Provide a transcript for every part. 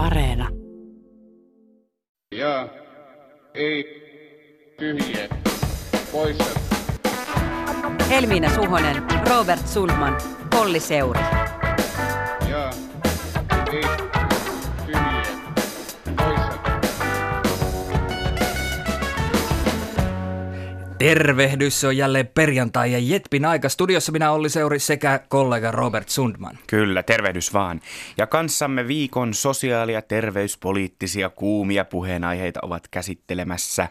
Areena. Ja ei tyhjiä poissa. Helmiina Suhonen, Robert Sulman, Polli Seuri. Ja Tervehdys, se on jälleen perjantai ja Jetpin aika. Studiossa minä Olli Seuri sekä kollega Robert Sundman. Kyllä, tervehdys vaan. Ja kanssamme viikon sosiaali- ja terveyspoliittisia kuumia puheenaiheita ovat käsittelemässä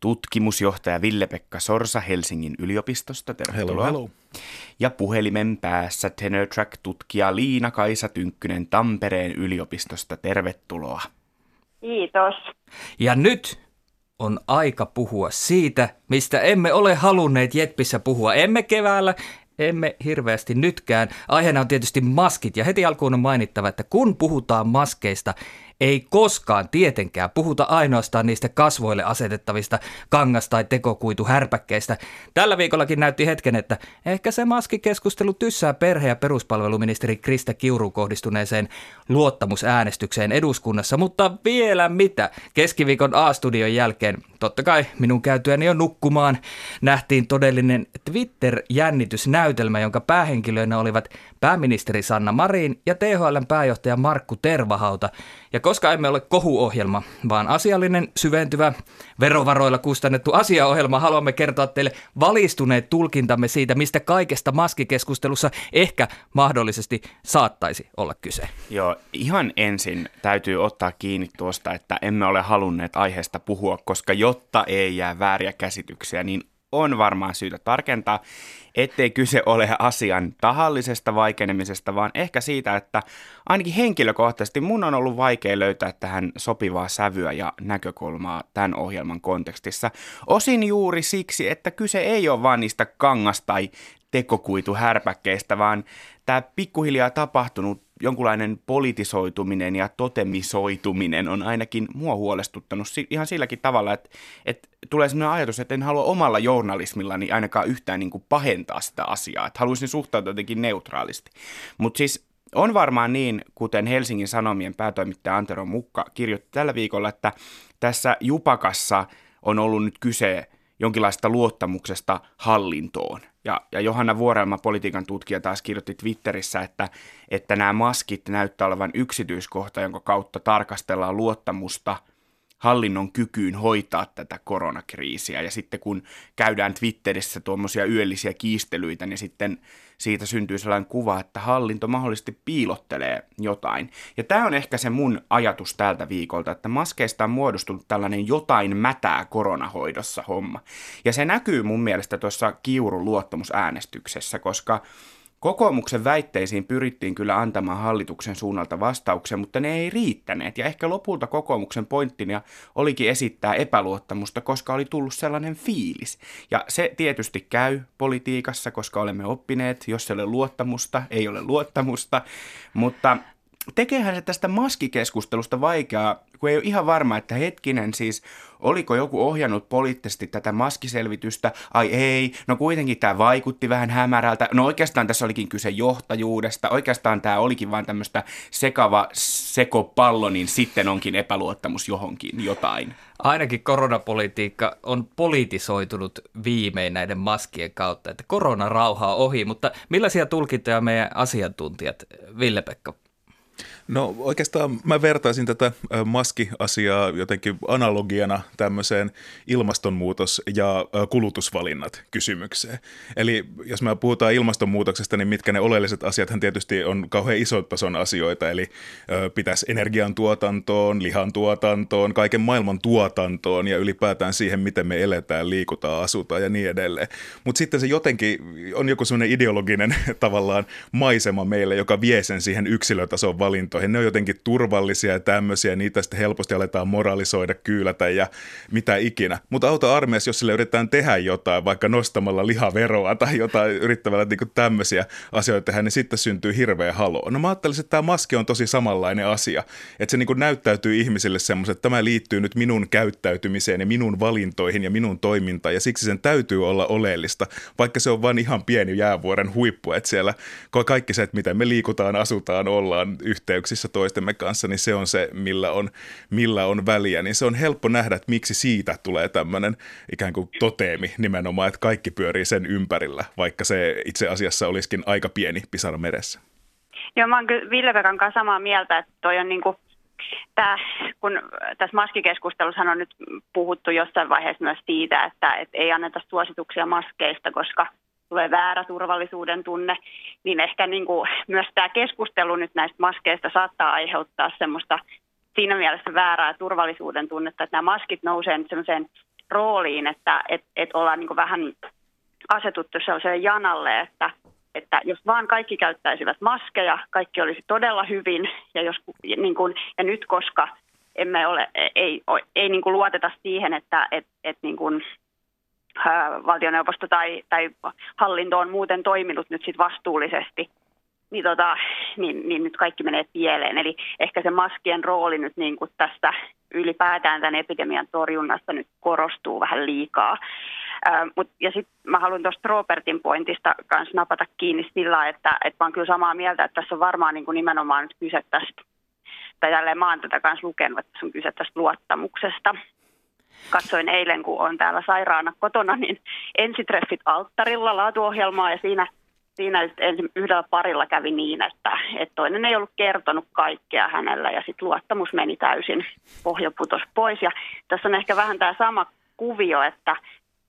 tutkimusjohtaja Ville-Pekka Sorsa Helsingin yliopistosta. Tervetuloa. Hello, hello. Ja puhelimen päässä Tenor Track-tutkija Liina-Kaisa Tynkkynen Tampereen yliopistosta. Tervetuloa. Kiitos. Ja nyt on aika puhua siitä, mistä emme ole halunneet Jetpissä puhua. Emme keväällä, emme hirveästi nytkään. Aiheena on tietysti maskit ja heti alkuun on mainittava, että kun puhutaan maskeista, ei koskaan tietenkään puhuta ainoastaan niistä kasvoille asetettavista kangas- tai tekokuituhärpäkkeistä. Tällä viikollakin näytti hetken, että ehkä se maskikeskustelu tyssää perhe- ja peruspalveluministeri Krista Kiuru kohdistuneeseen luottamusäänestykseen eduskunnassa, mutta vielä mitä? Keskiviikon A-studion jälkeen, totta kai minun käytyäni jo nukkumaan, nähtiin todellinen Twitter-jännitysnäytelmä, jonka päähenkilöinä olivat pääministeri Sanna Marin ja THLn pääjohtaja Markku Tervahauta. Ja koska emme ole kohuohjelma, vaan asiallinen, syventyvä, verovaroilla kustannettu asiaohjelma, haluamme kertoa teille valistuneet tulkintamme siitä, mistä kaikesta maskikeskustelussa ehkä mahdollisesti saattaisi olla kyse. Joo, ihan ensin täytyy ottaa kiinni tuosta, että emme ole halunneet aiheesta puhua, koska jotta ei jää vääriä käsityksiä, niin on varmaan syytä tarkentaa, ettei kyse ole asian tahallisesta vaikenemisesta, vaan ehkä siitä, että ainakin henkilökohtaisesti mun on ollut vaikea löytää tähän sopivaa sävyä ja näkökulmaa tämän ohjelman kontekstissa. Osin juuri siksi, että kyse ei ole vain niistä kangas- tai tekokuituhärpäkkeistä, vaan tämä pikkuhiljaa tapahtunut jonkunlainen politisoituminen ja totemisoituminen on ainakin mua huolestuttanut ihan silläkin tavalla, että, että tulee sellainen ajatus, että en halua omalla journalismillani ainakaan yhtään niin kuin pahentaa sitä asiaa, että haluaisin suhtautua jotenkin neutraalisti. Mutta siis on varmaan niin, kuten Helsingin Sanomien päätoimittaja Antero Mukka kirjoitti tällä viikolla, että tässä Jupakassa on ollut nyt kyse jonkinlaista luottamuksesta hallintoon. Ja, ja Johanna Vuorelma, politiikan tutkija, taas kirjoitti Twitterissä, että, että nämä maskit näyttää olevan yksityiskohta, jonka kautta tarkastellaan luottamusta hallinnon kykyyn hoitaa tätä koronakriisiä. Ja sitten kun käydään Twitterissä tuommoisia yöllisiä kiistelyitä, niin sitten siitä syntyy sellainen kuva, että hallinto mahdollisesti piilottelee jotain. Ja tämä on ehkä se mun ajatus tältä viikolta, että maskeista on muodostunut tällainen jotain mätää koronahoidossa homma. Ja se näkyy mun mielestä tuossa Kiurun luottamusäänestyksessä, koska Kokoomuksen väitteisiin pyrittiin kyllä antamaan hallituksen suunnalta vastauksia, mutta ne ei riittäneet. Ja ehkä lopulta kokoomuksen pointtina olikin esittää epäluottamusta, koska oli tullut sellainen fiilis. Ja se tietysti käy politiikassa, koska olemme oppineet, jos ei ole luottamusta, ei ole luottamusta. Mutta tekeehän se tästä maskikeskustelusta vaikeaa, kun ei ole ihan varma, että hetkinen siis, oliko joku ohjannut poliittisesti tätä maskiselvitystä, ai ei, no kuitenkin tämä vaikutti vähän hämärältä, no oikeastaan tässä olikin kyse johtajuudesta, oikeastaan tämä olikin vain tämmöistä sekava sekopallo, niin sitten onkin epäluottamus johonkin jotain. Ainakin koronapolitiikka on politisoitunut viimein näiden maskien kautta, että koronarauha on ohi, mutta millaisia tulkintoja meidän asiantuntijat, Ville-Pekka, No oikeastaan mä vertaisin tätä maskiasiaa jotenkin analogiana tämmöiseen ilmastonmuutos- ja kulutusvalinnat kysymykseen. Eli jos me puhutaan ilmastonmuutoksesta, niin mitkä ne oleelliset asiathan tietysti on kauhean ison tason asioita, eli pitäisi energiantuotantoon, lihantuotantoon, kaiken maailman tuotantoon ja ylipäätään siihen, miten me eletään, liikutaan, asutaan ja niin edelleen. Mutta sitten se jotenkin on joku semmoinen ideologinen tavallaan maisema meille, joka vie sen siihen yksilötason valintoihin. Ne on jotenkin turvallisia ja tämmöisiä, niitä sitten helposti aletaan moralisoida, kyylätä ja mitä ikinä. Mutta auta armeijassa, jos sille yritetään tehdä jotain, vaikka nostamalla lihaveroa tai jotain yrittävällä niin tämmöisiä asioita tehdä, niin sitten syntyy hirveä halo. No mä ajattelisin, että tämä maski on tosi samanlainen asia. Että se niin näyttäytyy ihmisille semmoisen, että tämä liittyy nyt minun käyttäytymiseen ja minun valintoihin ja minun toimintaan ja siksi sen täytyy olla oleellista, vaikka se on vain ihan pieni jäävuoren huippu, että siellä kaikki se, että miten me liikutaan, asutaan, ollaan yhteyksissä yhteyksissä toistemme kanssa, niin se on se, millä on, millä on väliä. Niin se on helppo nähdä, että miksi siitä tulee tämmöinen ikään kuin toteemi nimenomaan, että kaikki pyörii sen ympärillä, vaikka se itse asiassa olisikin aika pieni pisara meressä. Joo, mä oon kyllä Ville-Pekan kanssa samaa mieltä, että toi on niin kuin Tää, kun tässä maskikeskustelussa on nyt puhuttu jossain vaiheessa myös siitä, että, että ei anneta suosituksia maskeista, koska tulee väärä turvallisuuden tunne, niin ehkä niin kuin myös tämä keskustelu nyt näistä maskeista saattaa aiheuttaa semmoista siinä mielessä väärää turvallisuuden tunnetta, että nämä maskit nousee nyt semmoiseen rooliin, että et, et ollaan niin kuin vähän asetuttu sellaiseen janalle, että että jos vaan kaikki käyttäisivät maskeja, kaikki olisi todella hyvin. Ja, jos, niin kuin, ja nyt, koska emme ole, ei, ei niin kuin luoteta siihen, että et, et niin kuin, valtioneuvosto tai, tai hallinto on muuten toiminut nyt sit vastuullisesti, niin, tota, niin, niin nyt kaikki menee pieleen. Eli ehkä se maskien rooli nyt niin kuin tästä ylipäätään tämän epidemian torjunnasta nyt korostuu vähän liikaa. Ää, mut, ja sitten mä haluan tuosta Robertin pointista kanssa napata kiinni sillä, että, että mä oon kyllä samaa mieltä, että tässä on varmaan niin kuin nimenomaan nyt kyse tästä, tai tälleen mä oon tätä kanssa lukenut, että tässä on kyse tästä luottamuksesta. Katsoin eilen, kun on täällä sairaana kotona, niin ensitreffit alttarilla laatuohjelmaa ja siinä siinä yhdellä parilla kävi niin, että, että toinen ei ollut kertonut kaikkea hänellä ja sitten luottamus meni täysin, pohja putosi pois. Ja tässä on ehkä vähän tämä sama kuvio, että,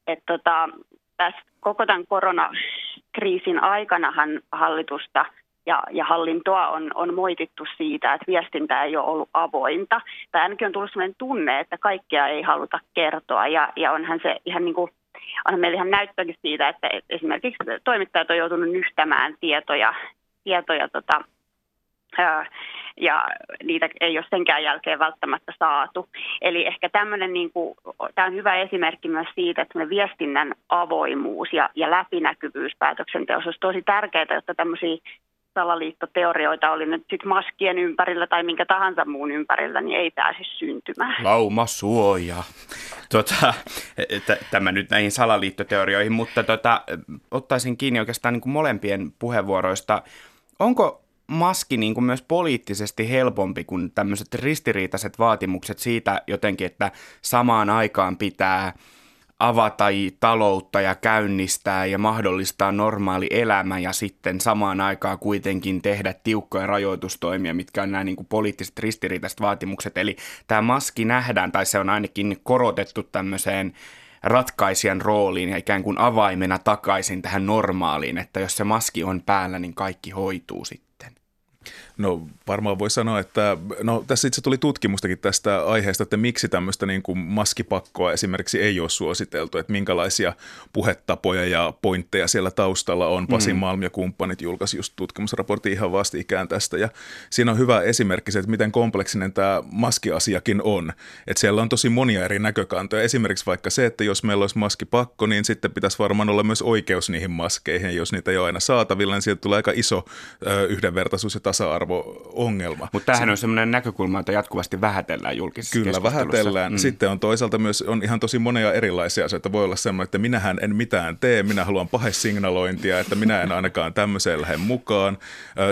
että tota, tässä koko tämän koronakriisin aikanahan hallitusta ja, ja hallintoa on, on moitittu siitä, että viestintä ei ole ollut avointa. Tai ainakin on tullut sellainen tunne, että kaikkea ei haluta kertoa ja, ja onhan se ihan niin kuin onhan meillä ihan näyttökin siitä, että esimerkiksi toimittajat on joutunut nyhtämään tietoja, tietoja tota, ja niitä ei ole senkään jälkeen välttämättä saatu. Eli ehkä tämmöinen, niin kuin, tämä on hyvä esimerkki myös siitä, että viestinnän avoimuus ja, ja läpinäkyvyys päätöksenteossa olisi tosi tärkeää, jotta tämmöisiä salaliittoteorioita oli nyt sitten maskien ympärillä tai minkä tahansa muun ympärillä, niin ei pääsisi syntymään. Lauma suoja. Tota, t- tämä nyt näihin salaliittoteorioihin, mutta tota, ottaisin kiinni oikeastaan niin kuin molempien puheenvuoroista. Onko maski niin kuin myös poliittisesti helpompi kuin tämmöiset ristiriitaiset vaatimukset siitä jotenkin, että samaan aikaan pitää – avata taloutta ja käynnistää ja mahdollistaa normaali elämä ja sitten samaan aikaan kuitenkin tehdä tiukkoja rajoitustoimia, mitkä on nämä niin kuin poliittiset ristiriitaiset vaatimukset. Eli tämä maski nähdään, tai se on ainakin korotettu tämmöiseen ratkaisijan rooliin ja ikään kuin avaimena takaisin tähän normaaliin, että jos se maski on päällä, niin kaikki hoituu sitten. No varmaan voi sanoa, että no, tässä itse tuli tutkimustakin tästä aiheesta, että miksi tämmöistä niin kuin maskipakkoa esimerkiksi ei ole suositeltu, että minkälaisia puhetapoja ja pointteja siellä taustalla on. Pasi mm. Malm ja kumppanit julkaisi just tutkimusraportti ihan vastikään tästä ja siinä on hyvä esimerkki se, että miten kompleksinen tämä maskiasiakin on. Että siellä on tosi monia eri näkökantoja. Esimerkiksi vaikka se, että jos meillä olisi maskipakko, niin sitten pitäisi varmaan olla myös oikeus niihin maskeihin. Jos niitä ei ole aina saatavilla, niin sieltä tulee aika iso ö, yhdenvertaisuus ja tasa-arvo-ongelma. Mutta tämähän on sellainen näkökulma, että jatkuvasti vähätellään julkisessa Kyllä, vähätellään. Mm. Sitten on toisaalta myös on ihan tosi monia erilaisia asioita. Voi olla sellainen, että minähän en mitään tee, minä haluan pahesignalointia, että minä en ainakaan tämmöiseen lähde mukaan.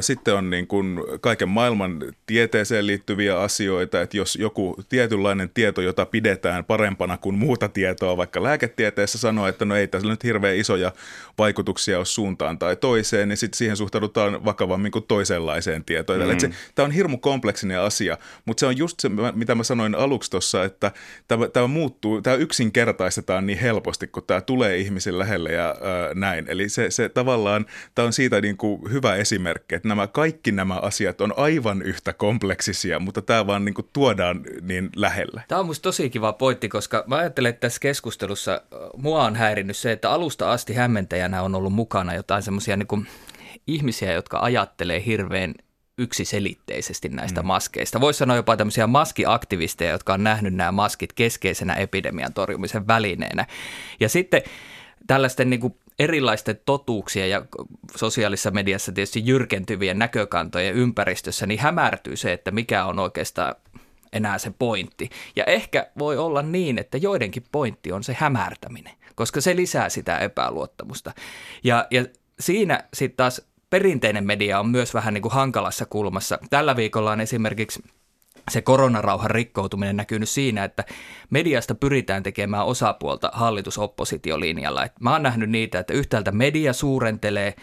Sitten on niin kuin kaiken maailman tieteeseen liittyviä asioita, että jos joku tietynlainen tieto, jota pidetään parempana kuin muuta tietoa, vaikka lääketieteessä sanoo, että no ei tässä nyt hirveän isoja vaikutuksia ole suuntaan tai toiseen, niin sitten siihen suhtaudutaan vakavammin kuin toisenlaiseen tietoon. Mm. Tämä on hirmu kompleksinen asia, mutta se on just se, mitä mä sanoin aluksi tuossa, että tämä, tämä muuttuu, tämä yksinkertaistetaan niin helposti, kun tämä tulee ihmisen lähelle ja ää, näin. Eli se, se tavallaan, tämä on siitä niin kuin hyvä esimerkki, että nämä kaikki nämä asiat on aivan yhtä kompleksisia, mutta tämä vaan niin kuin tuodaan niin lähelle. Tämä on musta tosi kiva pointti, koska mä ajattelen, että tässä keskustelussa mua on häirinnyt se, että alusta asti hämmentäjänä on ollut mukana jotain semmoisia niin ihmisiä, jotka ajattelee hirveän yksiselitteisesti näistä mm. maskeista. Voisi sanoa jopa tämmöisiä maskiaktivisteja, jotka on nähnyt nämä maskit keskeisenä epidemian torjumisen välineenä. Ja sitten tällaisten niin kuin erilaisten totuuksien ja sosiaalisessa mediassa tietysti jyrkentyvien näkökantojen ympäristössä, niin hämärtyy se, että mikä on oikeastaan enää se pointti. Ja ehkä voi olla niin, että joidenkin pointti on se hämärtäminen, koska se lisää sitä epäluottamusta. Ja, ja siinä sitten taas perinteinen media on myös vähän niin kuin hankalassa kulmassa. Tällä viikolla on esimerkiksi se koronarauhan rikkoutuminen näkynyt siinä, että mediasta pyritään tekemään osapuolta hallitusoppositiolinjalla. Et mä oon nähnyt niitä, että yhtäältä media suurentelee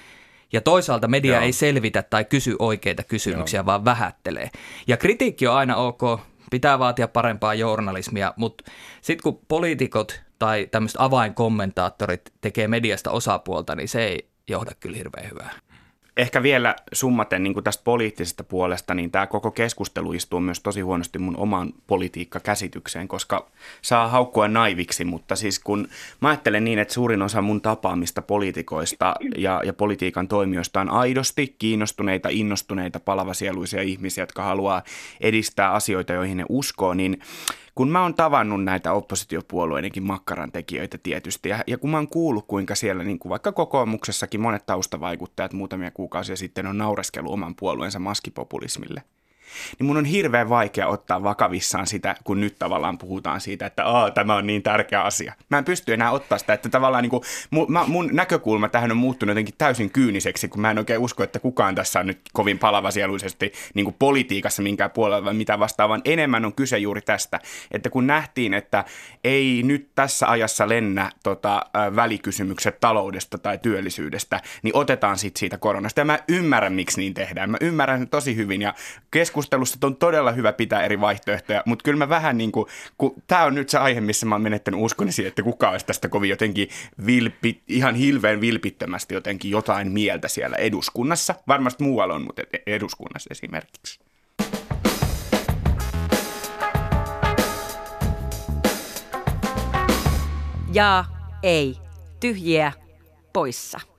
ja toisaalta media Joo. ei selvitä tai kysy oikeita kysymyksiä, Joo. vaan vähättelee. Ja kritiikki on aina ok, pitää vaatia parempaa journalismia, mutta sitten kun poliitikot tai tämmöiset avainkommentaattorit tekee mediasta osapuolta, niin se ei johda kyllä hirveän hyvää. Ehkä vielä summaten niin kuin tästä poliittisesta puolesta, niin tämä koko keskustelu istuu myös tosi huonosti mun omaan politiikkakäsitykseen, koska saa haukkua naiviksi, mutta siis kun mä ajattelen niin, että suurin osa mun tapaamista poliitikoista ja, ja politiikan toimijoista on aidosti kiinnostuneita, innostuneita, palavasieluisia ihmisiä, jotka haluaa edistää asioita, joihin ne uskoo, niin kun mä oon tavannut näitä oppositiopuolueidenkin makkaran tekijöitä tietysti, ja, ja kun mä oon kuullut, kuinka siellä niin kuin vaikka kokoomuksessakin monet taustavaikuttajat muutamia kuukausia sitten on naureskellut oman puolueensa maskipopulismille – niin mun on hirveän vaikea ottaa vakavissaan sitä, kun nyt tavallaan puhutaan siitä, että Aa, tämä on niin tärkeä asia. Mä en pysty enää ottaa sitä, että tavallaan niin kuin, mun, mä, mun näkökulma tähän on muuttunut jotenkin täysin kyyniseksi, kun mä en oikein usko, että kukaan tässä on nyt kovin palavasieluisesti niin kuin politiikassa minkään puolella vai mitä vastaavaa. Enemmän on kyse juuri tästä, että kun nähtiin, että ei nyt tässä ajassa lennä tota, välikysymykset taloudesta tai työllisyydestä, niin otetaan sitten siitä koronasta. Ja mä ymmärrän, miksi niin tehdään. Mä ymmärrän tosi hyvin ja keskustelun keskustelussa on todella hyvä pitää eri vaihtoehtoja, mutta kyllä mä vähän niin kuin, kun tämä on nyt se aihe, missä mä oon menettänyt uskoni siihen, että kuka olisi tästä kovin jotenkin vilpi, ihan hilveän vilpittömästi jotenkin jotain mieltä siellä eduskunnassa. Varmasti muualla on, mutta eduskunnassa esimerkiksi. Ja ei. Tyhjiä poissa.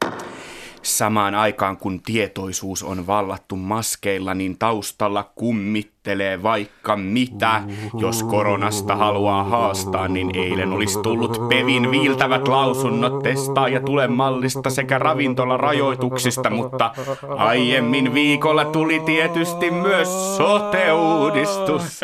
Samaan aikaan kun tietoisuus on vallattu maskeilla, niin taustalla kummittelee vaikka mitä. Jos koronasta haluaa haastaa, niin eilen olisi tullut Pevin viiltävät lausunnot testaa ja tule mallista sekä ravintolarajoituksista, mutta aiemmin viikolla tuli tietysti myös sote-uudistus.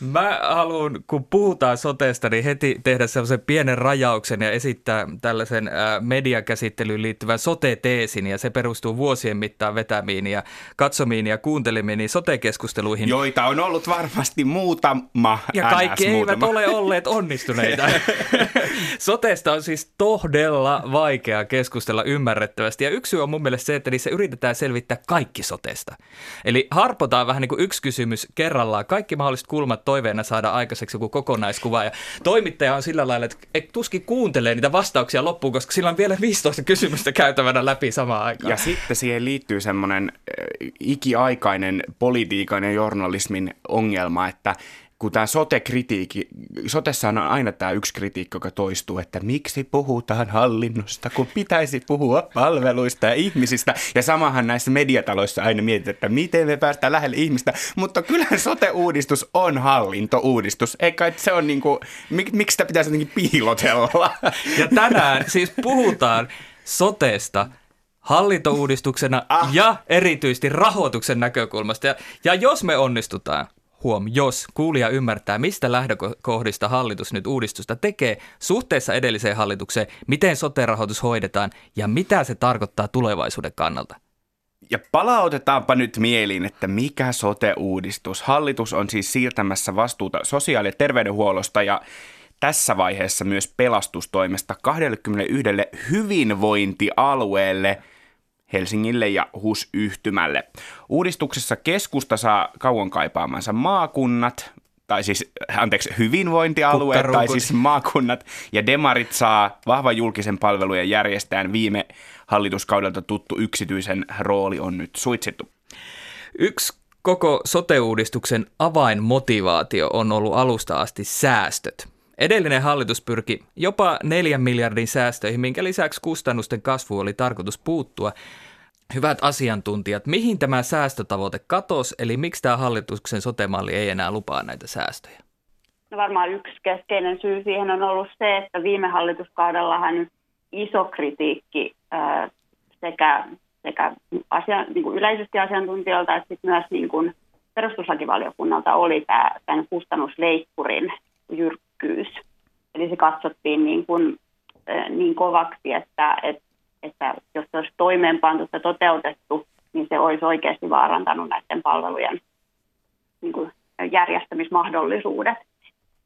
Mä haluan, kun puhutaan sotesta, niin heti tehdä sellaisen pienen rajauksen ja esittää tällaisen mediakäsittelyyn liittyvän sote-teesin, ja se perustuu vuosien mittaan vetämiin ja katsomiin ja kuuntelemiin sote-keskusteluihin. Joita on ollut varmasti muutama. Ja kaikki NS, eivät muutama. ole olleet onnistuneita. Sotesta on siis todella vaikea keskustella ymmärrettävästi, ja yksi syy on mun mielestä se, että niissä yritetään selvittää kaikki sotesta. Eli harpotaan vähän niin kuin yksi kysymys kerrallaan, kaikki mahdolliset kulmat toiveena saada aikaiseksi joku kokonaiskuva. Ja toimittaja on sillä lailla, että tuskin kuuntelee niitä vastauksia loppuun, koska sillä on vielä 15 kysymystä käytävänä läpi samaan aikaan. Ja sitten siihen liittyy semmoinen ikiaikainen politiikan ja journalismin ongelma, että kun tämä sote-kritiikki, sotessa on aina tämä yksi kritiikki, joka toistuu, että miksi puhutaan hallinnosta, kun pitäisi puhua palveluista ja ihmisistä. Ja samahan näissä mediataloissa aina mietitään, että miten me päästään lähelle ihmistä. Mutta kyllä sote-uudistus on hallintouudistus. Eikä se on niin kuin, mik, miksi sitä pitäisi jotenkin piilotella? Ja tänään siis puhutaan sotesta hallintouudistuksena ah. ja erityisesti rahoituksen näkökulmasta. Ja, ja jos me onnistutaan, huom, jos kuulija ymmärtää, mistä lähdökohdista hallitus nyt uudistusta tekee suhteessa edelliseen hallitukseen, miten sote-rahoitus hoidetaan ja mitä se tarkoittaa tulevaisuuden kannalta. Ja palautetaanpa nyt mieliin, että mikä sote-uudistus. Hallitus on siis siirtämässä vastuuta sosiaali- ja terveydenhuollosta ja tässä vaiheessa myös pelastustoimesta 21 hyvinvointialueelle – Helsingille ja HUS-yhtymälle. Uudistuksessa keskusta saa kauan kaipaamansa maakunnat, tai siis, anteeksi, hyvinvointialueet, tai siis maakunnat, ja demarit saa vahvan julkisen palvelujen järjestäjän viime hallituskaudelta tuttu yksityisen rooli on nyt suitsittu. Yksi koko sote-uudistuksen avainmotivaatio on ollut alusta asti säästöt. Edellinen hallitus pyrki jopa neljän miljardin säästöihin, minkä lisäksi kustannusten kasvu oli tarkoitus puuttua. Hyvät asiantuntijat, mihin tämä säästötavoite katosi, eli miksi tämä hallituksen sotemalli ei enää lupaa näitä säästöjä? No varmaan yksi keskeinen syy siihen on ollut se, että viime hallituskaudellahan iso kritiikki sekä, sekä asia, niin kuin yleisesti asiantuntijoilta että myös niin kuin perustuslakivaliokunnalta oli tämä, tämän kustannusleikkurin jyrkkyys. Eli se katsottiin niin, kuin, niin kovaksi, että, että että jos se olisi toimeenpantu ja toteutettu, niin se olisi oikeasti vaarantanut näiden palvelujen niin kuin järjestämismahdollisuudet.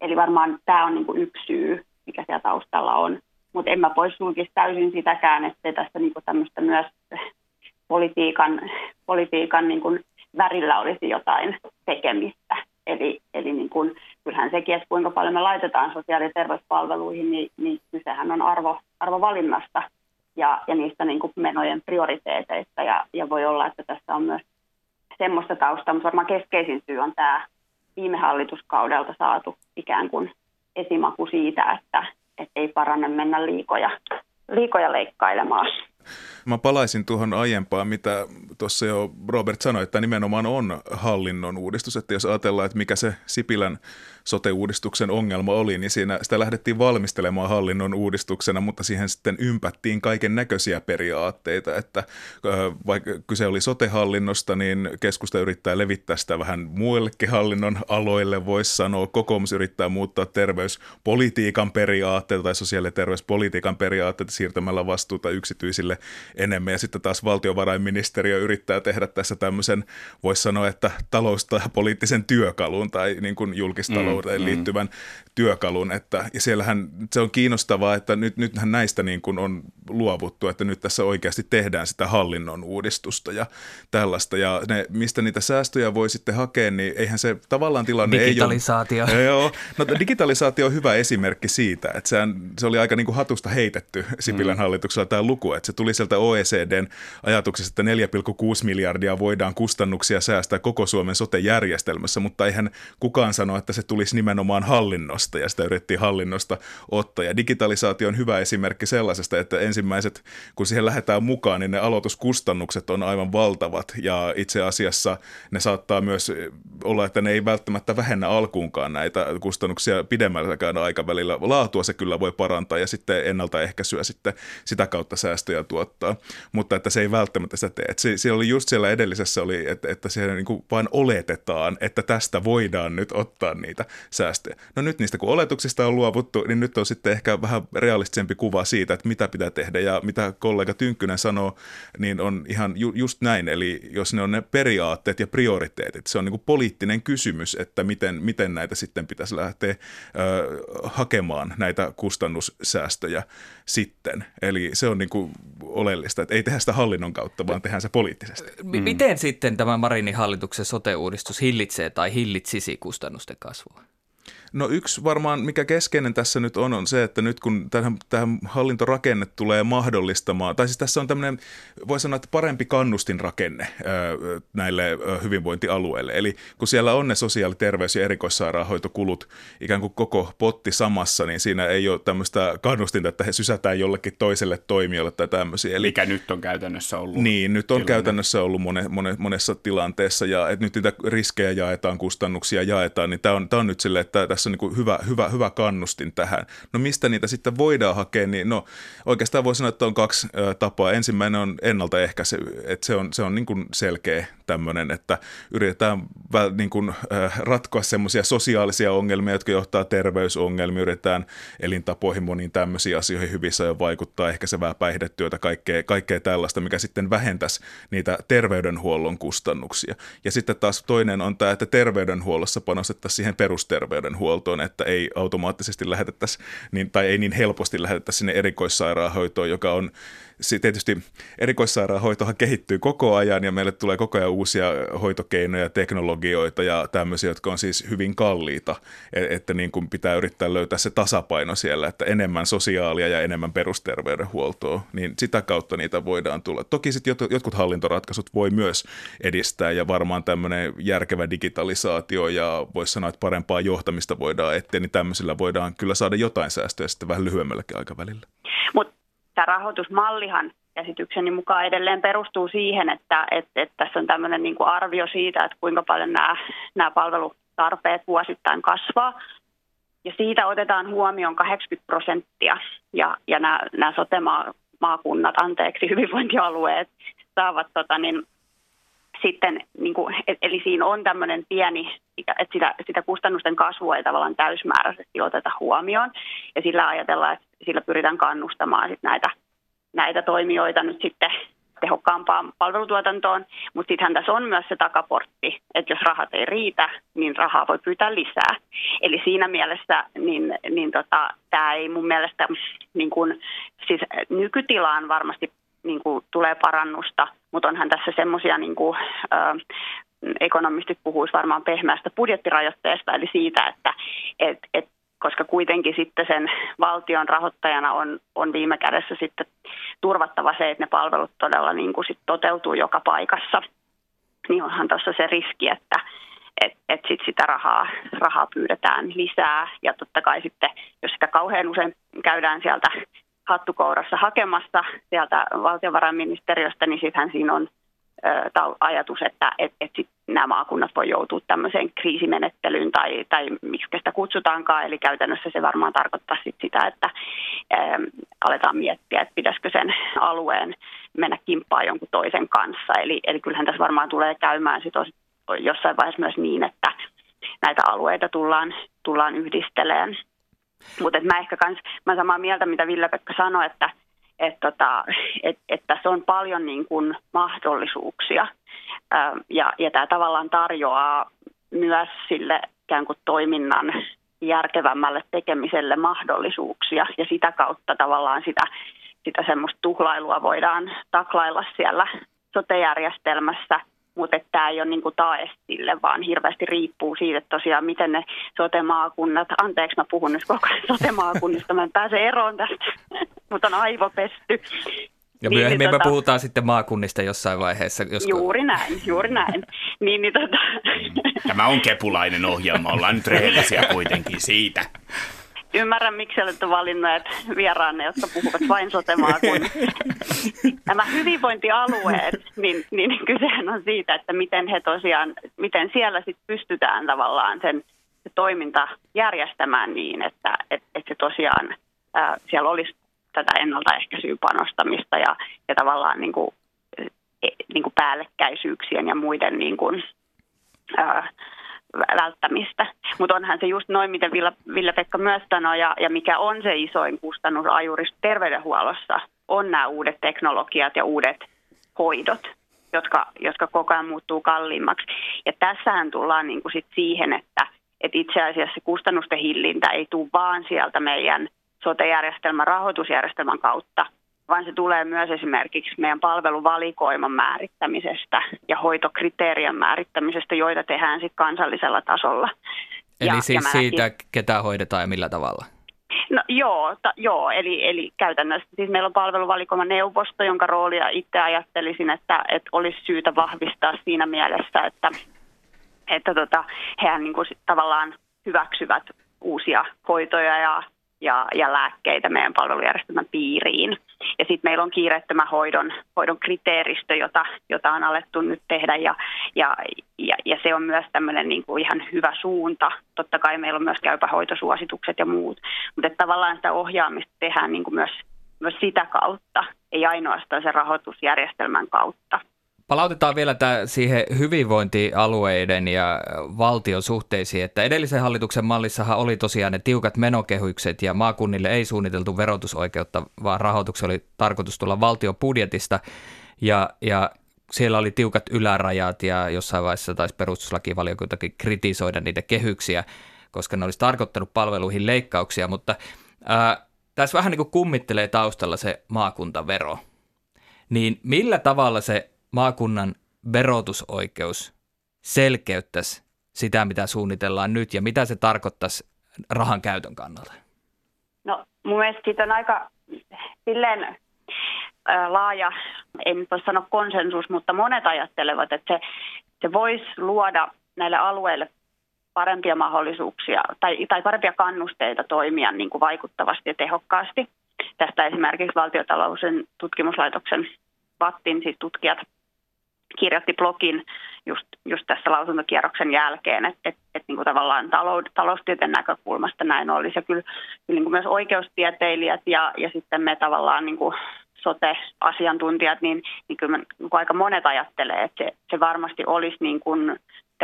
Eli varmaan tämä on niin kuin yksi syy, mikä siellä taustalla on. Mutta en mä pois sulkisi täysin sitäkään, että tässä niin kuin tämmöistä myös politiikan, politiikan niin kuin värillä olisi jotain tekemistä. Eli, eli niin kuin, kyllähän sekin, että kuinka paljon me laitetaan sosiaali- ja terveyspalveluihin, niin, niin kysehän on arvo, arvovalinnasta ja, ja niistä niin kuin menojen prioriteeteista. Ja, ja voi olla, että tässä on myös semmoista taustaa, mutta varmaan keskeisin syy on tämä viime hallituskaudelta saatu ikään kuin esimaku siitä, että, että ei paranne mennä liikoja, liikoja leikkailemaan. Mä palaisin tuohon aiempaan, mitä tuossa jo Robert sanoi, että nimenomaan on hallinnon uudistus. Että jos ajatellaan, että mikä se Sipilän sote-uudistuksen ongelma oli, niin siinä sitä lähdettiin valmistelemaan hallinnon uudistuksena, mutta siihen sitten ympättiin kaiken näköisiä periaatteita, että vaikka kyse oli sote-hallinnosta, niin keskusta yrittää levittää sitä vähän muillekin hallinnon aloille, voisi sanoa. Kokoomus yrittää muuttaa terveyspolitiikan periaatteita tai sosiaali- ja terveyspolitiikan periaatteita siirtämällä vastuuta yksityisille enemmän. Ja sitten taas valtiovarainministeriö yrittää tehdä tässä tämmöisen, voisi sanoa, että talous- tai poliittisen työkalun tai niin kuin julkistalouteen mm, liittyvän mm. työkalun. Että, ja siellähän se on kiinnostavaa, että nyt, nythän näistä niin kuin on luovuttu, että nyt tässä oikeasti tehdään sitä hallinnon uudistusta ja tällaista. Ja ne, mistä niitä säästöjä voi sitten hakea, niin eihän se tavallaan tilanne digitalisaatio. ei ole. Joo, no digitalisaatio on hyvä esimerkki siitä, että sehän, se oli aika niin kuin hatusta heitetty Sipilän mm. hallituksella tämä luku, että se tuli sieltä OECDn ajatuksesta, että 4,6 miljardia voidaan kustannuksia säästää koko Suomen sote-järjestelmässä, mutta eihän kukaan sano, että se tulisi nimenomaan hallinnosta ja sitä yritettiin hallinnosta ottaa. Ja digitalisaatio on hyvä esimerkki sellaisesta, että ensimmäiset, kun siihen lähdetään mukaan, niin ne aloituskustannukset on aivan valtavat ja itse asiassa ne saattaa myös olla, että ne ei välttämättä vähennä alkuunkaan näitä kustannuksia pidemmälläkään aikavälillä. Laatua se kyllä voi parantaa ja sitten ennaltaehkäisyä sitten sitä kautta säästöjä tuottaa, mutta että se ei välttämättä sitä tee. Että se, siellä oli just siellä edellisessä oli, että, että siellä niin kuin vain oletetaan, että tästä voidaan nyt ottaa niitä säästöjä. No nyt niistä kun oletuksista on luovuttu, niin nyt on sitten ehkä vähän realistisempi kuva siitä, että mitä pitää tehdä ja mitä kollega Tynkkynen sanoo, niin on ihan ju, just näin. Eli jos ne on ne periaatteet ja prioriteetit, se on niin kuin poliittinen kysymys, että miten, miten näitä sitten pitäisi lähteä ö, hakemaan näitä kustannussäästöjä sitten. Eli se on niin kuin oleellista, että ei tehdä sitä hallinnon kautta, vaan tehdään se poliittisesti. M- miten sitten tämä Marinin hallituksen sote-uudistus hillitsee tai hillitsisi kustannusten kasvua? No yksi varmaan, mikä keskeinen tässä nyt on, on se, että nyt kun tähän, tähän hallintorakenne tulee mahdollistamaan, tai siis tässä on tämmöinen, voi sanoa, että parempi kannustinrakenne ö, näille ö, hyvinvointialueille. Eli kun siellä on ne sosiaali-, terveys- ja erikoissairaanhoitokulut ikään kuin koko potti samassa, niin siinä ei ole tämmöistä kannustinta, että he sysätään jollekin toiselle toimijalle tai tämmöisiä. Eli, mikä nyt on käytännössä ollut. Niin, nyt on tilanne. käytännössä ollut mone, mone, monessa tilanteessa, ja että nyt niitä riskejä jaetaan, kustannuksia jaetaan, niin tämä on, tämä on nyt silleen, että tässä on niin hyvä, hyvä, hyvä kannustin tähän. No mistä niitä sitten voidaan hakea, niin no oikeastaan voi sanoa, että on kaksi tapaa. Ensimmäinen on ennaltaehkäisy, että se on, se on niin kuin selkeä tämmöinen, että yritetään niin kuin, ratkoa semmoisia sosiaalisia ongelmia, jotka johtaa terveysongelmiin, yritetään elintapoihin moniin tämmöisiin asioihin hyvissä jo vaikuttaa, ehkäisevää päihdetyötä, kaikkea, kaikkea tällaista, mikä sitten vähentäisi niitä terveydenhuollon kustannuksia. Ja sitten taas toinen on tämä, että terveydenhuollossa panostettaisiin siihen perusterveydenhuoltoon terveydenhuoltoon, että ei automaattisesti lähetettäisi, niin, tai ei niin helposti lähetettäisi sinne erikoissairaanhoitoon, joka on tietysti erikoissairaanhoitohan kehittyy koko ajan ja meille tulee koko ajan uusia hoitokeinoja, teknologioita ja tämmöisiä, jotka on siis hyvin kalliita, e-, että niin kuin pitää yrittää löytää se tasapaino siellä, että enemmän sosiaalia ja enemmän perusterveydenhuoltoa, niin sitä kautta niitä voidaan tulla. Toki sitten jotkut hallintoratkaisut voi myös edistää ja varmaan tämmöinen järkevä digitalisaatio ja voisi sanoa, että parempaa johtamista voidaan etsiä, niin tämmöisillä voidaan kyllä saada jotain säästöjä sitten vähän lyhyemmälläkin aikavälillä. Mutta tämä rahoitusmallihan käsitykseni mukaan edelleen perustuu siihen, että, että, että tässä on tämmöinen niin kuin arvio siitä, että kuinka paljon nämä, nämä palvelutarpeet vuosittain kasvaa. Ja siitä otetaan huomioon 80 prosenttia ja, ja nämä, nämä sote-maakunnat, anteeksi, hyvinvointialueet saavat tota, niin, sitten, niin kuin, eli siinä on tämmöinen pieni, että sitä, sitä kustannusten kasvua ei tavallaan täysmääräisesti oteta huomioon. Ja sillä ajatellaan, että sillä pyritään kannustamaan sit näitä näitä toimijoita nyt sitten tehokkaampaan palvelutuotantoon, mutta sittenhän tässä on myös se takaportti, että jos rahat ei riitä, niin rahaa voi pyytää lisää. Eli siinä mielessä niin, niin tota, tämä ei mun mielestä, niin kun, siis nykytilaan varmasti niin kuin, tulee parannusta, mutta onhan tässä semmoisia, niin kuin, ekonomistit puhuisivat varmaan pehmeästä budjettirajoitteesta, eli siitä, että et, et koska kuitenkin sitten sen valtion rahoittajana on, on viime kädessä sitten turvattava se, että ne palvelut todella niin kuin sit toteutuu joka paikassa, niin onhan tuossa se riski, että et, et sit sitä rahaa, rahaa pyydetään lisää. Ja totta kai sitten, jos sitä kauhean usein käydään sieltä hattukourassa hakemassa sieltä valtiovarainministeriöstä, niin sittenhän siinä on ajatus, että et, et sit nämä maakunnat voi joutua tämmöiseen kriisimenettelyyn tai, tai miksi sitä kutsutaankaan. Eli käytännössä se varmaan tarkoittaa sit sitä, että ää, aletaan miettiä, että pitäisikö sen alueen mennä kimppaan jonkun toisen kanssa. Eli, eli kyllähän tässä varmaan tulee käymään sit jossain vaiheessa myös niin, että näitä alueita tullaan, tullaan yhdistelemään. Mutta mä ehkä kans, mä samaa mieltä, mitä Ville-Pekka sanoi, että että tota, et, et tässä on paljon niin kuin mahdollisuuksia. Ja, ja tämä tavallaan tarjoaa myös sille ikään kuin toiminnan järkevämmälle tekemiselle mahdollisuuksia. Ja sitä kautta tavallaan sitä, sitä semmoista tuhlailua voidaan taklailla siellä sotejärjestelmässä, mutta tämä ei ole niin kuin tae sille, vaan hirveästi riippuu siitä, että tosiaan miten ne sotemaakunnat, anteeksi mä puhun nyt koko ajan sotemaakunnista, mä en pääse eroon tästä, mutta on aivopesty, ja myöhemmin niin, me tota, puhutaan sitten maakunnista jossain vaiheessa. Josko... Juuri näin, juuri näin. niin, niin, tota... Tämä on kepulainen ohjelma, ollaan nyt rehellisiä kuitenkin siitä. Ymmärrän, miksi olette valinneet vieraanne, jotka puhuvat vain sote Nämä hyvinvointialueet, niin, niin kysehän on siitä, että miten he tosiaan, miten siellä sit pystytään tavallaan sen se toiminta järjestämään niin, että, että, että se tosiaan ää, siellä olisi tätä ennaltaehkäisyä panostamista ja, ja tavallaan niin kuin, e, niin kuin päällekkäisyyksien ja muiden niin kuin, ää, välttämistä. Mutta onhan se just noin, miten Ville-Pekka myös sanoi, ja, ja mikä on se isoin kustannusajuri terveydenhuollossa, on nämä uudet teknologiat ja uudet hoidot, jotka, jotka koko ajan muuttuu kalliimmaksi. Ja tässähän tullaan niin kuin sit siihen, että, että itse asiassa kustannusten hillintä ei tule vaan sieltä meidän – sote-järjestelmän rahoitusjärjestelmän kautta, vaan se tulee myös esimerkiksi meidän palveluvalikoiman määrittämisestä ja hoitokriteerien määrittämisestä, joita tehdään sitten kansallisella tasolla. Eli ja, siis ja siitä, ketä hoidetaan ja millä tavalla? No joo, ta, joo eli, eli käytännössä siis meillä on palveluvalikoiman neuvosto, jonka roolia itse ajattelisin, että, että olisi syytä vahvistaa siinä mielessä, että, että tota, hehän niin kuin tavallaan hyväksyvät uusia hoitoja ja ja, ja lääkkeitä meidän palvelujärjestelmän piiriin. Ja sitten meillä on kiireettömän hoidon, hoidon kriteeristö, jota, jota on alettu nyt tehdä ja, ja, ja, ja se on myös tämmöinen niin kuin ihan hyvä suunta. Totta kai meillä on myös käypähoitosuositukset ja muut, mutta tavallaan sitä ohjaamista tehdään niin kuin myös, myös sitä kautta, ei ainoastaan sen rahoitusjärjestelmän kautta. Palautetaan vielä tämä siihen hyvinvointialueiden ja valtion suhteisiin, että edellisen hallituksen mallissahan oli tosiaan ne tiukat menokehykset ja maakunnille ei suunniteltu verotusoikeutta, vaan rahoituksen oli tarkoitus tulla valtion budjetista ja, ja siellä oli tiukat ylärajat ja jossain vaiheessa taisi perustuslakivaliokuntakin kritisoida niitä kehyksiä, koska ne olisi tarkoittanut palveluihin leikkauksia, mutta ää, tässä vähän niin kuin kummittelee taustalla se maakuntavero. Niin millä tavalla se maakunnan verotusoikeus selkeyttäisi sitä, mitä suunnitellaan nyt ja mitä se tarkoittaisi rahan käytön kannalta? No mun mielestä siitä on aika silleen laaja, en nyt voi sanoa konsensus, mutta monet ajattelevat, että se, se voisi luoda näille alueille parempia mahdollisuuksia tai, tai parempia kannusteita toimia niin kuin vaikuttavasti ja tehokkaasti. Tästä esimerkiksi valtiotalouden tutkimuslaitoksen VATTin siis tutkijat kirjoitti blogin just, just tässä lausuntokierroksen jälkeen, että et, et, niin kuin tavallaan talou, taloustieteen näkökulmasta näin olisi. Ja kyllä, kyllä niin kuin myös oikeustieteilijät ja, ja sitten me tavallaan niin kuin sote-asiantuntijat, niin, niin kyllä niin aika monet ajattelee, että se, se varmasti olisi niin kuin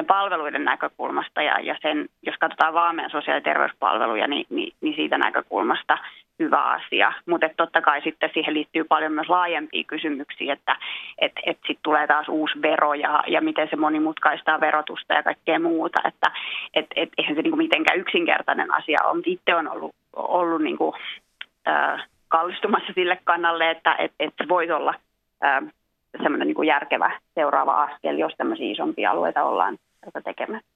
palveluiden näkökulmasta ja, ja sen, jos katsotaan vaan meidän sosiaali- ja terveyspalveluja, niin, niin, niin siitä näkökulmasta hyvä asia, mutta totta kai sitten siihen liittyy paljon myös laajempia kysymyksiä, että et, et sitten tulee taas uusi vero ja, ja miten se monimutkaistaa verotusta ja kaikkea muuta, että et, et, eihän se niinku mitenkään yksinkertainen asia ole, mutta itse on ollut, ollut niinku, äh, kallistumassa sille kannalle, että et, et se voisi olla äh, semmoinen niinku järkevä seuraava askel, jos tämmöisiä isompia alueita ollaan tekemässä.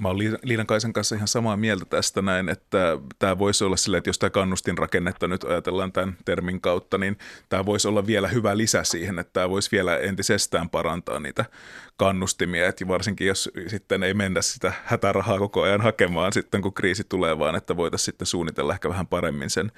Mä oon Liinan Kaisen kanssa ihan samaa mieltä tästä näin, että tämä voisi olla silleen, että jos tämä kannustinrakennetta nyt ajatellaan tämän termin kautta, niin tämä voisi olla vielä hyvä lisä siihen, että tämä voisi vielä entisestään parantaa niitä kannustimia, että varsinkin jos sitten ei mennä sitä hätärahaa koko ajan hakemaan sitten, kun kriisi tulee, vaan että voitaisiin sitten suunnitella ehkä vähän paremmin sen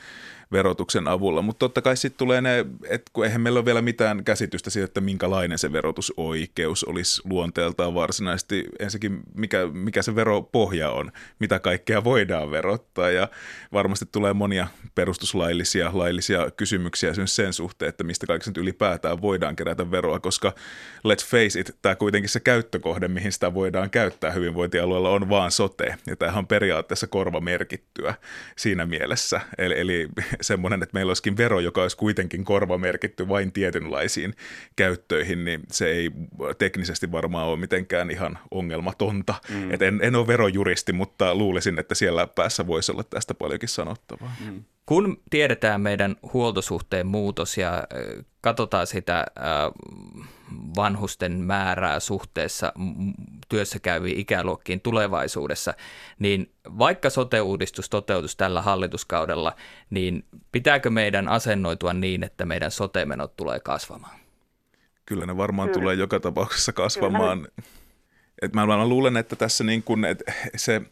verotuksen avulla. Mutta totta kai sitten tulee ne, että kun eihän meillä ole vielä mitään käsitystä siitä, että minkälainen se verotusoikeus olisi luonteeltaan varsinaisesti. Ensinnäkin mikä, mikä se veropohja on, mitä kaikkea voidaan verottaa ja varmasti tulee monia perustuslaillisia laillisia kysymyksiä sen suhteen, että mistä kaikessa nyt ylipäätään voidaan kerätä veroa, koska let's face it, tämä kuitenkin se käyttökohde, mihin sitä voidaan käyttää hyvinvointialueella on vaan sote ja tämähän on periaatteessa korvamerkittyä siinä mielessä. Eli, eli semmoinen, että meillä olisikin vero, joka olisi kuitenkin korvamerkitty vain tietynlaisiin käyttöihin, niin se ei teknisesti varmaan ole mitenkään ihan ongelmatonta. Mm. Et en, en ole verojuristi, mutta luulisin, että siellä päässä voisi olla tästä paljonkin sanottavaa. Mm. Kun tiedetään meidän huoltosuhteen muutos ja katsotaan sitä vanhusten määrää suhteessa työssä käyviin ikäluokkiin tulevaisuudessa, niin vaikka sote-uudistus toteutus tällä hallituskaudella, niin pitääkö meidän asennoitua niin, että meidän sote-menot tulee kasvamaan? Kyllä ne varmaan Kyllä. tulee joka tapauksessa kasvamaan. Kyllä. Et mä, luulen, että tässä niin kun, että se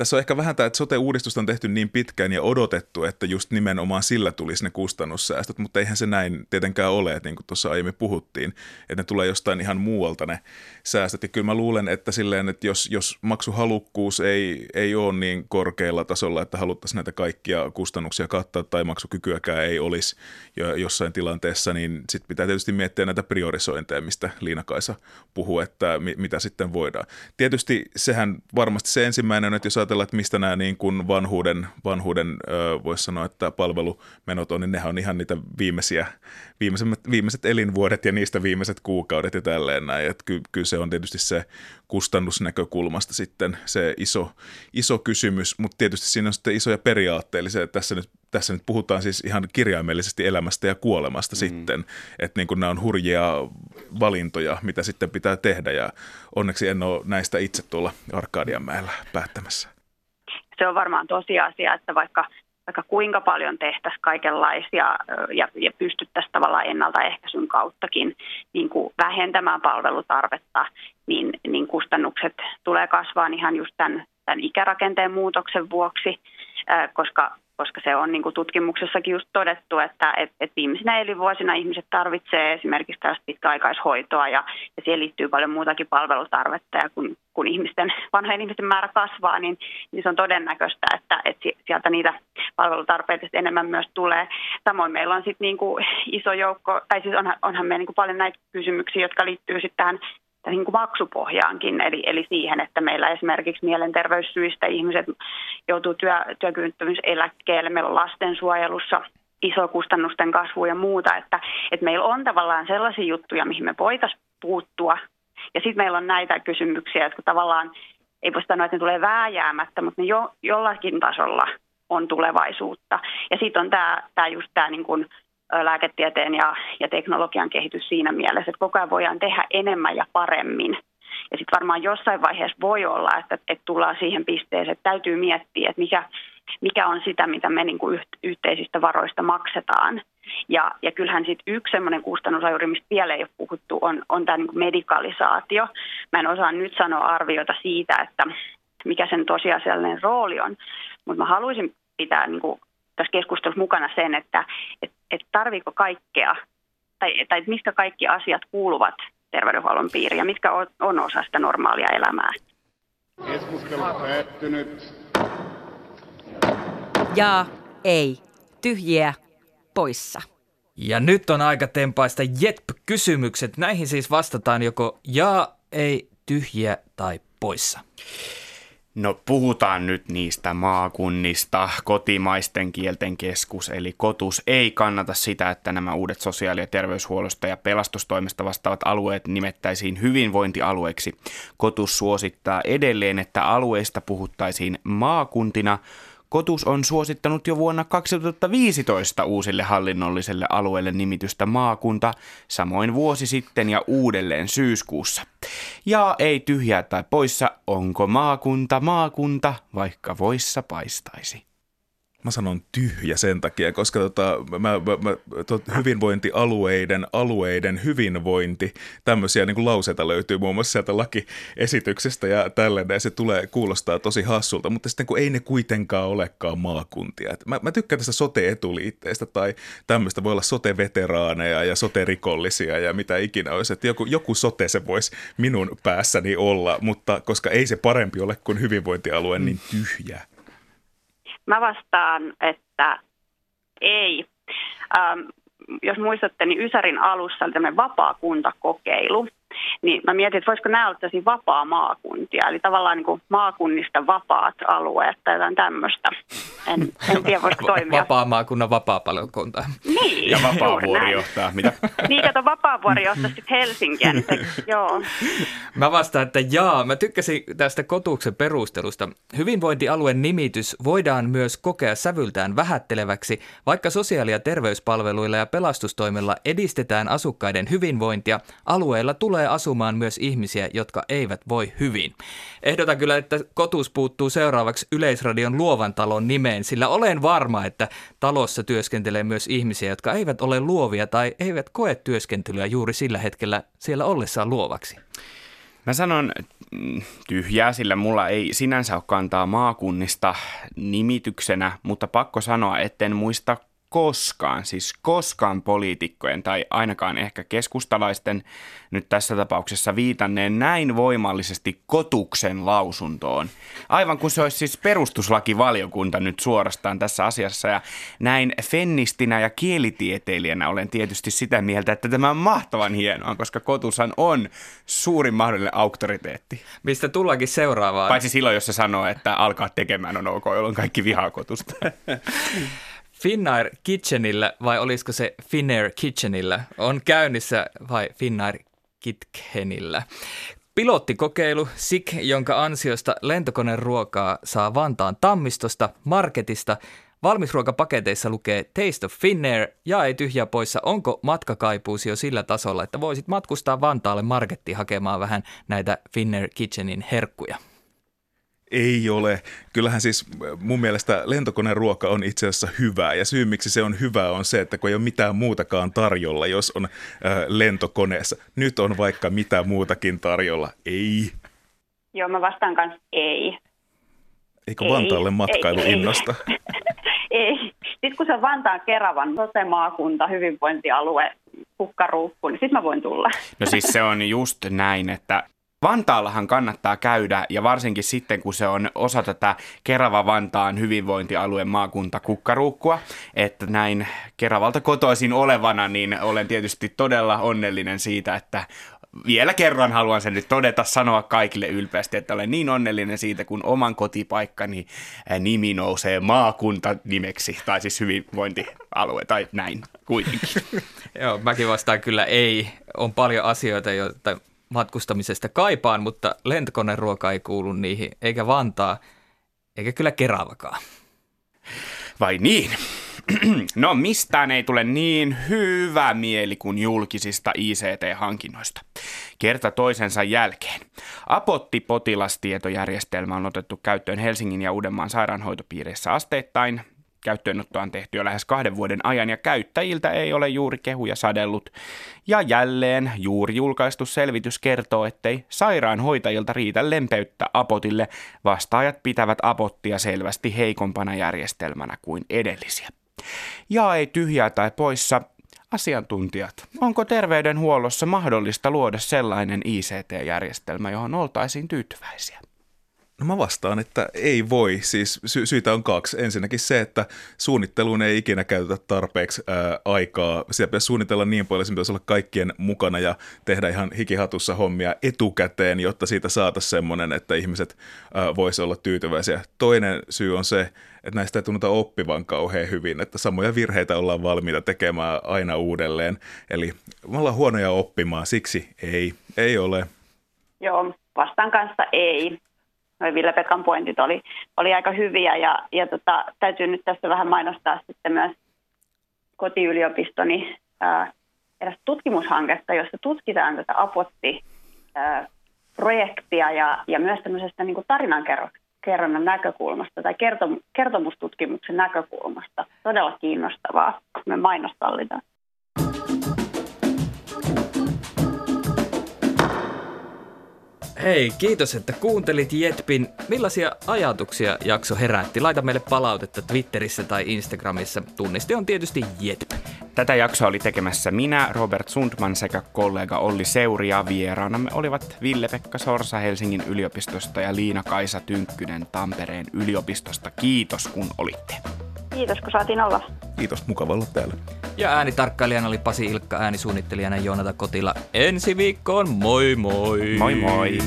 tässä on ehkä vähän tämä, että sote-uudistusta on tehty niin pitkään ja odotettu, että just nimenomaan sillä tulisi ne kustannussäästöt, mutta eihän se näin tietenkään ole, että niin kuin tuossa aiemmin puhuttiin, että ne tulee jostain ihan muualta ne säästöt. Ja kyllä mä luulen, että silleen, että jos, jos maksuhalukkuus ei, ei ole niin korkealla tasolla, että haluttaisiin näitä kaikkia kustannuksia kattaa tai maksukykyäkään ei olisi jo jossain tilanteessa, niin sitten pitää tietysti miettiä näitä priorisointeja, mistä Liina-Kaisa puhuu, että mi, mitä sitten voidaan. Tietysti sehän varmasti se ensimmäinen, että jos ajatella, että mistä nämä niin kuin vanhuuden, vanhuuden voisi sanoa, että palvelumenot on, niin nehän on ihan niitä viimeisiä, viimeiset, viimeiset elinvuodet ja niistä viimeiset kuukaudet ja tälleen näin. Että ky, kyllä se on tietysti se kustannusnäkökulmasta sitten se iso, iso kysymys, mutta tietysti siinä on sitten isoja periaatteellisia. Tässä nyt, tässä nyt puhutaan siis ihan kirjaimellisesti elämästä ja kuolemasta mm. sitten, että niin kuin nämä on hurjia valintoja, mitä sitten pitää tehdä ja onneksi en ole näistä itse tuolla Arkadianmäellä päättämässä se on varmaan tosiasia, että vaikka, vaikka kuinka paljon tehtäisiin kaikenlaisia ja, ja pystyttäisiin tavallaan ennaltaehkäisyn kauttakin niin kuin vähentämään palvelutarvetta, niin, niin kustannukset tulee kasvaa ihan just tämän, tämän ikärakenteen muutoksen vuoksi, koska koska se on niin kuin tutkimuksessakin just todettu, että et, et viimeisinä elinvuosina ihmiset tarvitsee esimerkiksi tällaista pitkäaikaishoitoa ja, ja siihen liittyy paljon muutakin palvelutarvetta ja kun, kun ihmisten, vanhojen ihmisten määrä kasvaa, niin, niin se on todennäköistä, että, että sieltä niitä palvelutarpeita enemmän myös tulee. Samoin meillä on sitten niin iso joukko, tai siis onhan, onhan meillä niin kuin paljon näitä kysymyksiä, jotka liittyy sitten tähän niin kuin maksupohjaankin, eli, eli siihen, että meillä esimerkiksi mielenterveyssyistä ihmiset joutuu työ, työkyvyttömyyseläkkeelle, meillä on lastensuojelussa iso kustannusten kasvu ja muuta, että, että meillä on tavallaan sellaisia juttuja, mihin me voitaisiin puuttua, ja sitten meillä on näitä kysymyksiä, jotka tavallaan, ei voi sanoa, että ne tulee vääjäämättä, mutta ne jo, jollakin tasolla on tulevaisuutta. Ja sitten on tämä, tämä just tämä niin lääketieteen ja, ja teknologian kehitys siinä mielessä, että koko ajan voidaan tehdä enemmän ja paremmin. Ja sitten varmaan jossain vaiheessa voi olla, että, että tullaan siihen pisteeseen, että täytyy miettiä, että mikä, mikä on sitä, mitä me niin kuin yhteisistä varoista maksetaan. Ja, ja kyllähän sitten yksi sellainen kustannusajuri, mistä vielä ei ole puhuttu, on, on tämä niin medikalisaatio. Mä en osaa nyt sanoa arviota siitä, että mikä sen tosiasiallinen rooli on, mutta mä haluaisin pitää niin kuin tässä keskustelussa mukana sen, että et, et tarviiko kaikkea, tai, tai mistä kaikki asiat kuuluvat terveydenhuollon piiriin ja mitkä on, on osa sitä normaalia elämää. Keskustelu päättynyt. Ja ei. Tyhjiä poissa. Ja nyt on aika tempaista JETP-kysymykset. Näihin siis vastataan joko ja, ei, tyhjiä tai poissa. No puhutaan nyt niistä maakunnista. Kotimaisten kielten keskus eli kotus ei kannata sitä, että nämä uudet sosiaali- ja terveyshuollosta ja pelastustoimesta vastaavat alueet nimettäisiin hyvinvointialueiksi. Kotus suosittaa edelleen, että alueista puhuttaisiin maakuntina – Kotus on suosittanut jo vuonna 2015 uusille hallinnolliselle alueelle nimitystä maakunta, samoin vuosi sitten ja uudelleen syyskuussa. Ja ei tyhjää tai poissa, onko maakunta maakunta, vaikka voissa paistaisi. Mä sanon tyhjä sen takia, koska tota, mä, mä, mä, tot, hyvinvointialueiden alueiden hyvinvointi, tämmöisiä niin lauseita löytyy muun muassa sieltä lakiesityksestä ja tällainen, ja se tulee, kuulostaa tosi hassulta, mutta sitten kun ei ne kuitenkaan olekaan maakuntia. Et mä, mä tykkään tästä sote-etuliitteestä tai tämmöistä, voi olla sote-veteraaneja ja sote-rikollisia ja mitä ikinä olisi, että joku, joku sote se voisi minun päässäni olla, mutta koska ei se parempi ole kuin hyvinvointialue, niin tyhjä. Mä vastaan, että ei. Ähm, jos muistatte, niin Ysärin alussa oli tämmöinen vapaa kuntakokeilu. Niin mä mietin, että voisiko nämä olla tosi vapaa maakuntia, eli tavallaan niin kuin maakunnista vapaat alueet tai jotain tämmöistä. En, en tiedä, voisiko toimia. Vapaa maakunnan vapaa palvelukunta. Niin, Ja vapaavuori johtaa. Mitä? Niin, kato, vapaavuori johtaa sitten Helsinkiä. Niin se, joo. Mä vastaan, että jaa. Mä tykkäsin tästä kotuksen perustelusta. Hyvinvointialueen nimitys voidaan myös kokea sävyltään vähätteleväksi, vaikka sosiaali- ja terveyspalveluilla ja pelastustoimella edistetään asukkaiden hyvinvointia, alueella tulee asumaan myös ihmisiä, jotka eivät voi hyvin. Ehdotan kyllä, että kotus puuttuu seuraavaksi Yleisradion luovan talon nimeen, sillä olen varma, että talossa työskentelee myös ihmisiä, jotka eivät ole luovia tai eivät koe työskentelyä juuri sillä hetkellä siellä ollessaan luovaksi. Mä sanon mm, tyhjää, sillä mulla ei sinänsä ole kantaa maakunnista nimityksenä, mutta pakko sanoa, etten muista koskaan, siis koskaan poliitikkojen tai ainakaan ehkä keskustalaisten nyt tässä tapauksessa viitanneen näin voimallisesti kotuksen lausuntoon. Aivan kuin se olisi siis perustuslakivaliokunta nyt suorastaan tässä asiassa ja näin fennistinä ja kielitieteilijänä olen tietysti sitä mieltä, että tämä on mahtavan hienoa, koska kotushan on suurin mahdollinen auktoriteetti. Mistä tullakin seuraavaan. Paitsi silloin, jos se sanoo, että alkaa tekemään on ok, jolloin kaikki vihaa kotusta. Finnair Kitchenillä, vai olisiko se Finnair Kitchenillä, on käynnissä vai Finnair Kitchenillä. Pilottikokeilu SIK, jonka ansiosta lentokoneruokaa saa Vantaan Tammistosta, Marketista, Valmisruokapaketeissa lukee Taste of Finnair ja ei tyhjää poissa, onko matkakaipuusi jo sillä tasolla, että voisit matkustaa Vantaalle markettiin hakemaan vähän näitä Finnair Kitchenin herkkuja. Ei ole. Kyllähän siis mun mielestä lentokoneen ruoka on itse asiassa hyvää. Ja syy miksi se on hyvää on se, että kun ei ole mitään muutakaan tarjolla, jos on äh, lentokoneessa. Nyt on vaikka mitä muutakin tarjolla. Ei. Joo, mä vastaan kanssa ei. Eikö Ei, Vantaalle ei, matkailu ei. innosta? ei. Sitten kun se on Vantaan Keravan sote-maakunta, hyvinvointialue, kukkaruukku, niin sitten mä voin tulla. No siis se on just näin, että Vantaallahan kannattaa käydä ja varsinkin sitten, kun se on osa tätä Kerava-Vantaan hyvinvointialueen maakunta kukkaruukkua, että näin Keravalta kotoisin olevana, niin olen tietysti todella onnellinen siitä, että vielä kerran haluan sen nyt todeta, sanoa kaikille ylpeästi, että olen niin onnellinen siitä, kun oman kotipaikkani nimi nousee maakunta nimeksi, tai siis hyvinvointialue, tai näin kuitenkin. Joo, mäkin vastaan kyllä ei. On paljon asioita, joita matkustamisesta kaipaan, mutta lentokoneruoka ei kuulu niihin, eikä Vantaa, eikä kyllä Keravakaan. Vai niin? No mistään ei tule niin hyvä mieli kuin julkisista ICT-hankinnoista. Kerta toisensa jälkeen. Apotti-potilastietojärjestelmä on otettu käyttöön Helsingin ja Uudenmaan sairaanhoitopiirissä asteittain. Käyttöönottoa on tehty jo lähes kahden vuoden ajan ja käyttäjiltä ei ole juuri kehuja sadellut. Ja jälleen juuri julkaistu selvitys kertoo, ettei sairaanhoitajilta riitä lempeyttä Apotille. Vastaajat pitävät Apottia selvästi heikompana järjestelmänä kuin edellisiä. Ja ei tyhjää tai poissa. Asiantuntijat, onko terveydenhuollossa mahdollista luoda sellainen ICT-järjestelmä, johon oltaisiin tyytyväisiä? No mä vastaan, että ei voi. Siis sy- syitä on kaksi. Ensinnäkin se, että suunnitteluun ei ikinä käytetä tarpeeksi ää, aikaa. Siellä pitäisi suunnitella niin paljon, että pitäisi olla kaikkien mukana ja tehdä ihan hikihatussa hommia etukäteen, jotta siitä saataisiin semmoinen, että ihmiset voisi olla tyytyväisiä. Toinen syy on se, että näistä ei tunnuta oppivan kauhean hyvin, että samoja virheitä ollaan valmiita tekemään aina uudelleen. Eli me ollaan huonoja oppimaan, siksi ei, ei ole. Joo, vastaan kanssa ei. Noi Ville-Pekan pointit oli, oli aika hyviä ja, ja tota, täytyy nyt tässä vähän mainostaa sitten myös kotiyliopistoni ää, eräs tutkimushanketta, jossa tutkitaan tätä apotti projektia ja, ja myös tämmöisestä niin tarinankerronnan näkökulmasta tai kertom, kertomustutkimuksen näkökulmasta. Todella kiinnostavaa, me mainostallitaan. Hei, kiitos, että kuuntelit Jetpin. Millaisia ajatuksia jakso herätti? Laita meille palautetta Twitterissä tai Instagramissa. Tunniste on tietysti Jetp. Tätä jaksoa oli tekemässä minä, Robert Sundman sekä kollega Olli Seuri ja vieraanamme olivat Ville-Pekka Sorsa Helsingin yliopistosta ja Liina-Kaisa Tynkkynen Tampereen yliopistosta. Kiitos kun olitte. Kiitos kun saatiin olla. Kiitos, mukava olla täällä. Ja äänitarkkailijana oli Pasi Ilkka, äänisuunnittelijana Joonata Kotila. Ensi viikkoon, moi moi! Moi moi!